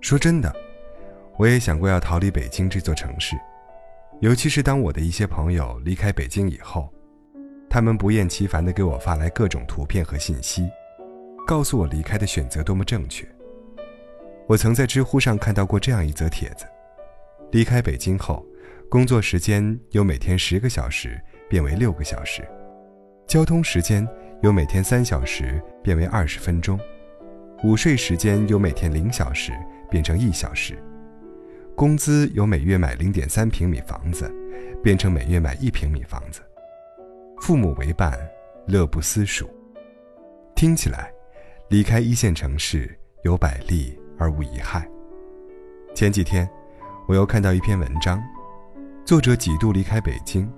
说真的，我也想过要逃离北京这座城市，尤其是当我的一些朋友离开北京以后，他们不厌其烦地给我发来各种图片和信息，告诉我离开的选择多么正确。我曾在知乎上看到过这样一则帖子：离开北京后，工作时间由每天十个小时变为六个小时，交通时间由每天三小时变为二十分钟，午睡时间由每天零小时。变成一小时，工资由每月买零点三平米房子，变成每月买一平米房子，父母为伴，乐不思蜀。听起来，离开一线城市有百利而无一害。前几天，我又看到一篇文章，作者几度离开北京，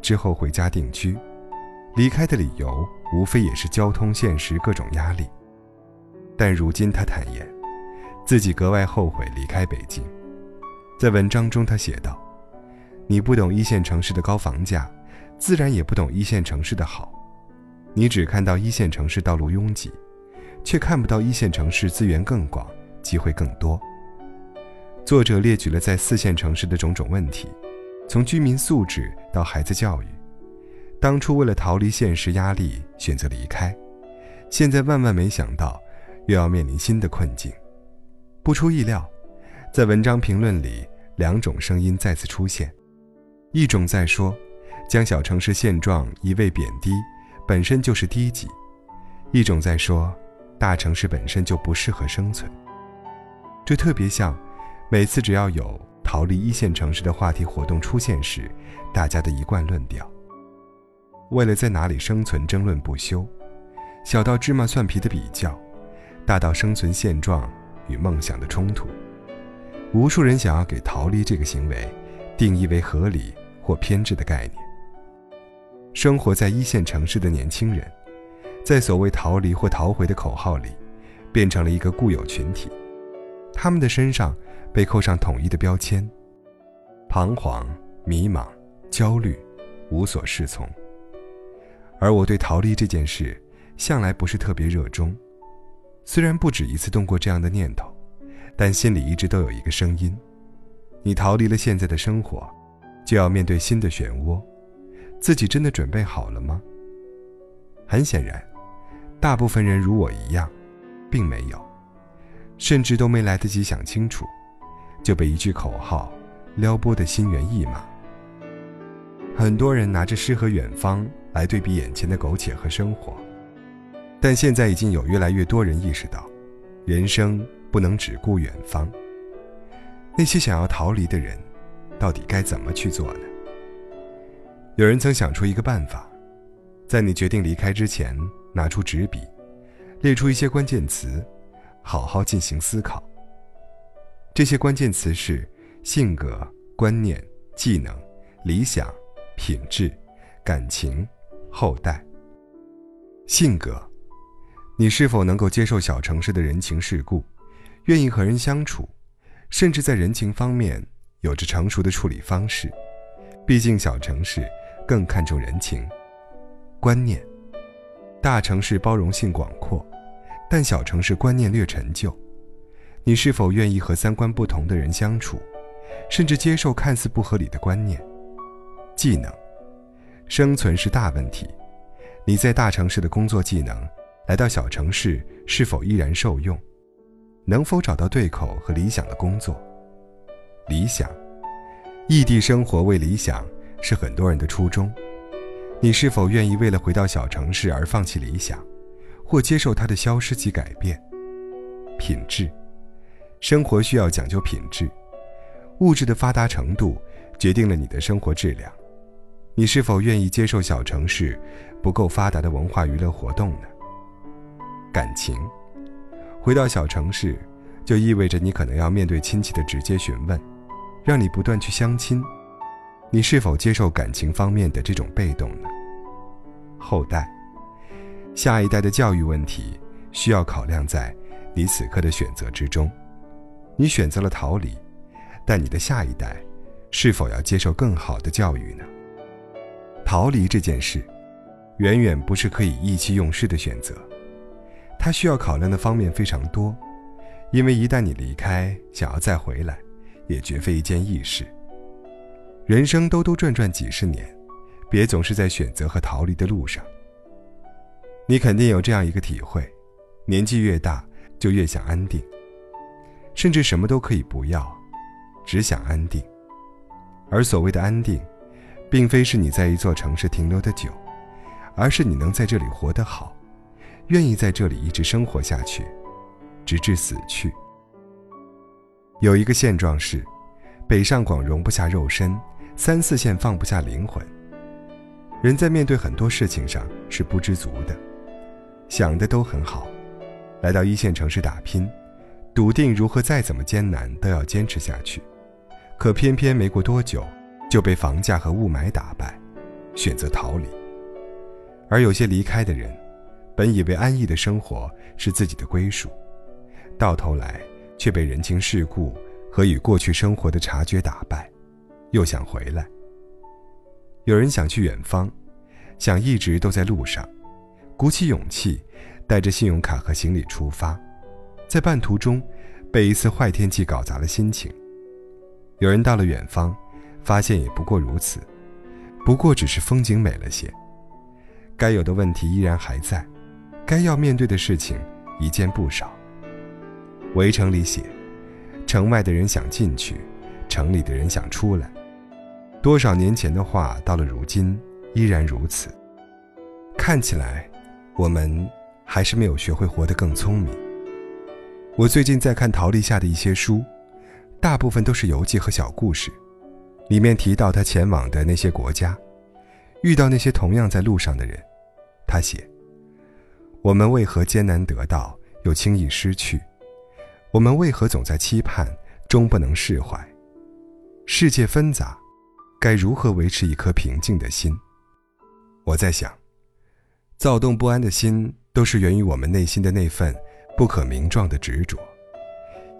之后回家定居，离开的理由无非也是交通现实各种压力，但如今他坦言。自己格外后悔离开北京，在文章中他写道：“你不懂一线城市的高房价，自然也不懂一线城市的好。你只看到一线城市道路拥挤，却看不到一线城市资源更广，机会更多。”作者列举了在四线城市的种种问题，从居民素质到孩子教育，当初为了逃离现实压力选择离开，现在万万没想到，又要面临新的困境。不出意料，在文章评论里，两种声音再次出现：一种在说，将小城市现状一味贬低，本身就是低级；一种在说，大城市本身就不适合生存。这特别像，每次只要有逃离一线城市的话题活动出现时，大家的一贯论调：为了在哪里生存争论不休，小到芝麻蒜皮的比较，大到生存现状。与梦想的冲突，无数人想要给逃离这个行为定义为合理或偏执的概念。生活在一线城市的年轻人，在所谓逃离或逃回的口号里，变成了一个固有群体，他们的身上被扣上统一的标签：彷徨、迷茫、焦虑、无所适从。而我对逃离这件事向来不是特别热衷。虽然不止一次动过这样的念头，但心里一直都有一个声音：你逃离了现在的生活，就要面对新的漩涡，自己真的准备好了吗？很显然，大部分人如我一样，并没有，甚至都没来得及想清楚，就被一句口号撩拨的心猿意马。很多人拿着诗和远方来对比眼前的苟且和生活。但现在已经有越来越多人意识到，人生不能只顾远方。那些想要逃离的人，到底该怎么去做呢？有人曾想出一个办法，在你决定离开之前，拿出纸笔，列出一些关键词，好好进行思考。这些关键词是性格、观念、技能、理想、品质、感情、后代、性格。你是否能够接受小城市的人情世故，愿意和人相处，甚至在人情方面有着成熟的处理方式？毕竟小城市更看重人情观念，大城市包容性广阔，但小城市观念略陈旧。你是否愿意和三观不同的人相处，甚至接受看似不合理的观念？技能，生存是大问题。你在大城市的工作技能。来到小城市是否依然受用？能否找到对口和理想的工作？理想，异地生活为理想是很多人的初衷。你是否愿意为了回到小城市而放弃理想，或接受它的消失及改变？品质，生活需要讲究品质。物质的发达程度决定了你的生活质量。你是否愿意接受小城市不够发达的文化娱乐活动呢？感情，回到小城市，就意味着你可能要面对亲戚的直接询问，让你不断去相亲。你是否接受感情方面的这种被动呢？后代，下一代的教育问题需要考量在你此刻的选择之中。你选择了逃离，但你的下一代是否要接受更好的教育呢？逃离这件事，远远不是可以意气用事的选择。他需要考量的方面非常多，因为一旦你离开，想要再回来，也绝非一件易事。人生兜兜转转几十年，别总是在选择和逃离的路上。你肯定有这样一个体会：年纪越大，就越想安定，甚至什么都可以不要，只想安定。而所谓的安定，并非是你在一座城市停留的久，而是你能在这里活得好，愿意在这里一直生活下去，直至死去。有一个现状是，北上广容不下肉身。三四线放不下灵魂。人在面对很多事情上是不知足的，想的都很好，来到一线城市打拼，笃定如何再怎么艰难都要坚持下去，可偏偏没过多久就被房价和雾霾打败，选择逃离。而有些离开的人，本以为安逸的生活是自己的归属，到头来却被人情世故和与过去生活的察觉打败。又想回来。有人想去远方，想一直都在路上，鼓起勇气，带着信用卡和行李出发，在半途中，被一次坏天气搞砸了心情。有人到了远方，发现也不过如此，不过只是风景美了些。该有的问题依然还在，该要面对的事情一件不少。围城里写，城外的人想进去，城里的人想出来。多少年前的话，到了如今依然如此。看起来，我们还是没有学会活得更聪明。我最近在看陶立夏的一些书，大部分都是游记和小故事，里面提到他前往的那些国家，遇到那些同样在路上的人。他写：“我们为何艰难得到，又轻易失去？我们为何总在期盼，终不能释怀？世界纷杂。”该如何维持一颗平静的心？我在想，躁动不安的心都是源于我们内心的那份不可名状的执着，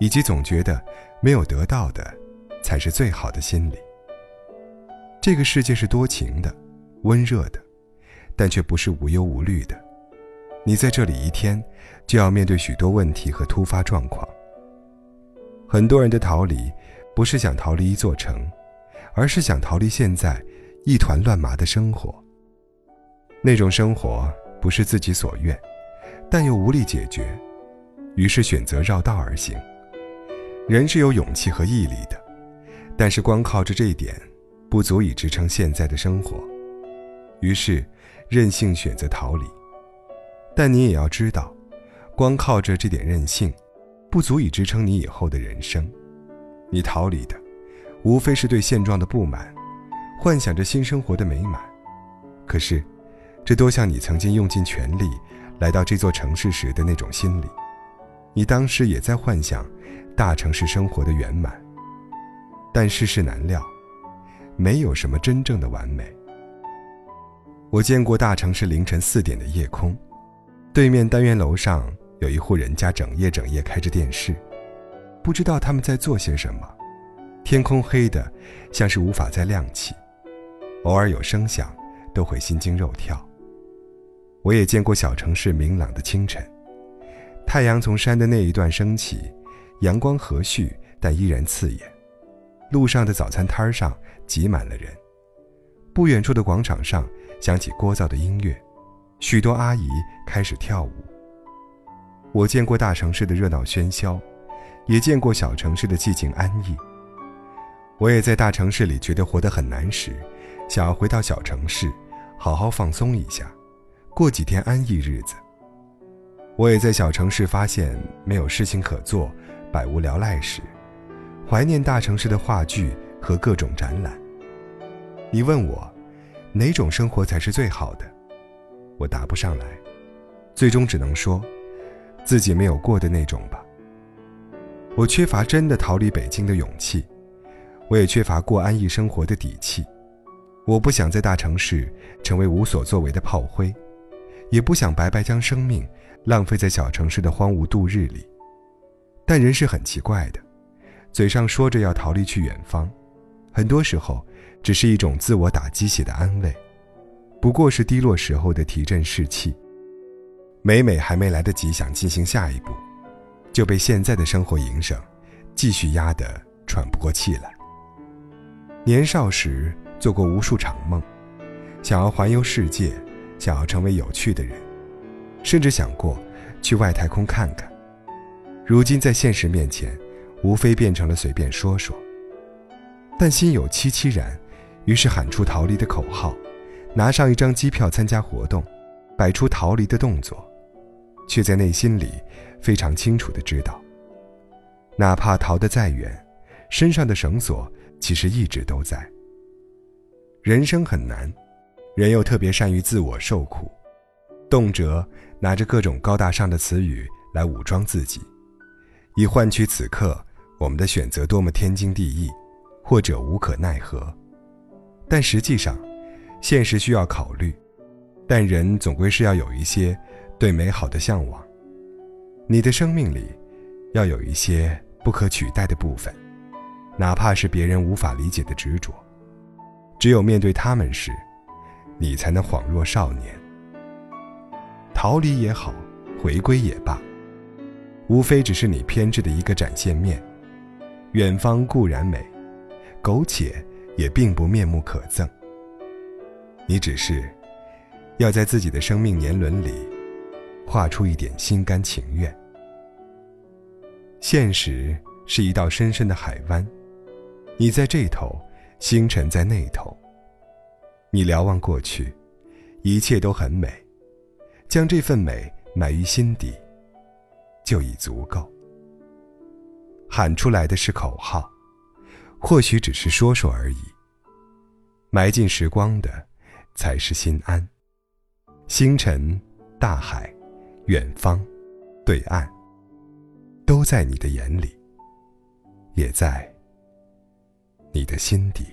以及总觉得没有得到的才是最好的心理。这个世界是多情的、温热的，但却不是无忧无虑的。你在这里一天，就要面对许多问题和突发状况。很多人的逃离，不是想逃离一座城。而是想逃离现在一团乱麻的生活。那种生活不是自己所愿，但又无力解决，于是选择绕道而行。人是有勇气和毅力的，但是光靠着这一点，不足以支撑现在的生活。于是，任性选择逃离。但你也要知道，光靠着这点任性，不足以支撑你以后的人生。你逃离的。无非是对现状的不满，幻想着新生活的美满。可是，这多像你曾经用尽全力来到这座城市时的那种心理。你当时也在幻想大城市生活的圆满。但世事难料，没有什么真正的完美。我见过大城市凌晨四点的夜空，对面单元楼上有一户人家整夜整夜开着电视，不知道他们在做些什么。天空黑的，像是无法再亮起，偶尔有声响，都会心惊肉跳。我也见过小城市明朗的清晨，太阳从山的那一段升起，阳光和煦，但依然刺眼。路上的早餐摊上挤满了人，不远处的广场上响起聒噪的音乐，许多阿姨开始跳舞。我见过大城市的热闹喧嚣，也见过小城市的寂静安逸。我也在大城市里觉得活得很难时，想要回到小城市，好好放松一下，过几天安逸日子。我也在小城市发现没有事情可做，百无聊赖时，怀念大城市的话剧和各种展览。你问我，哪种生活才是最好的？我答不上来，最终只能说，自己没有过的那种吧。我缺乏真的逃离北京的勇气。我也缺乏过安逸生活的底气，我不想在大城市成为无所作为的炮灰，也不想白白将生命浪费在小城市的荒芜度日里。但人是很奇怪的，嘴上说着要逃离去远方，很多时候只是一种自我打鸡血的安慰，不过是低落时候的提振士气。每每还没来得及想进行下一步，就被现在的生活营生继续压得喘不过气来。年少时做过无数场梦，想要环游世界，想要成为有趣的人，甚至想过去外太空看看。如今在现实面前，无非变成了随便说说。但心有戚戚然，于是喊出逃离的口号，拿上一张机票参加活动，摆出逃离的动作，却在内心里非常清楚的知道，哪怕逃得再远，身上的绳索其实一直都在。人生很难，人又特别善于自我受苦，动辄拿着各种高大上的词语来武装自己，以换取此刻我们的选择多么天经地义。或者无可奈何，但实际上，现实需要考虑，但人总归是要有一些对美好的向往。你的生命里，要有一些不可取代的部分，哪怕是别人无法理解的执着。只有面对他们时，你才能恍若少年。逃离也好，回归也罢，无非只是你偏执的一个展现面。远方固然美。苟且也并不面目可憎。你只是要在自己的生命年轮里画出一点心甘情愿。现实是一道深深的海湾，你在这头，星辰在那头。你瞭望过去，一切都很美，将这份美埋于心底，就已足够。喊出来的是口号。或许只是说说而已。埋进时光的，才是心安。星辰、大海、远方、对岸，都在你的眼里，也在你的心底。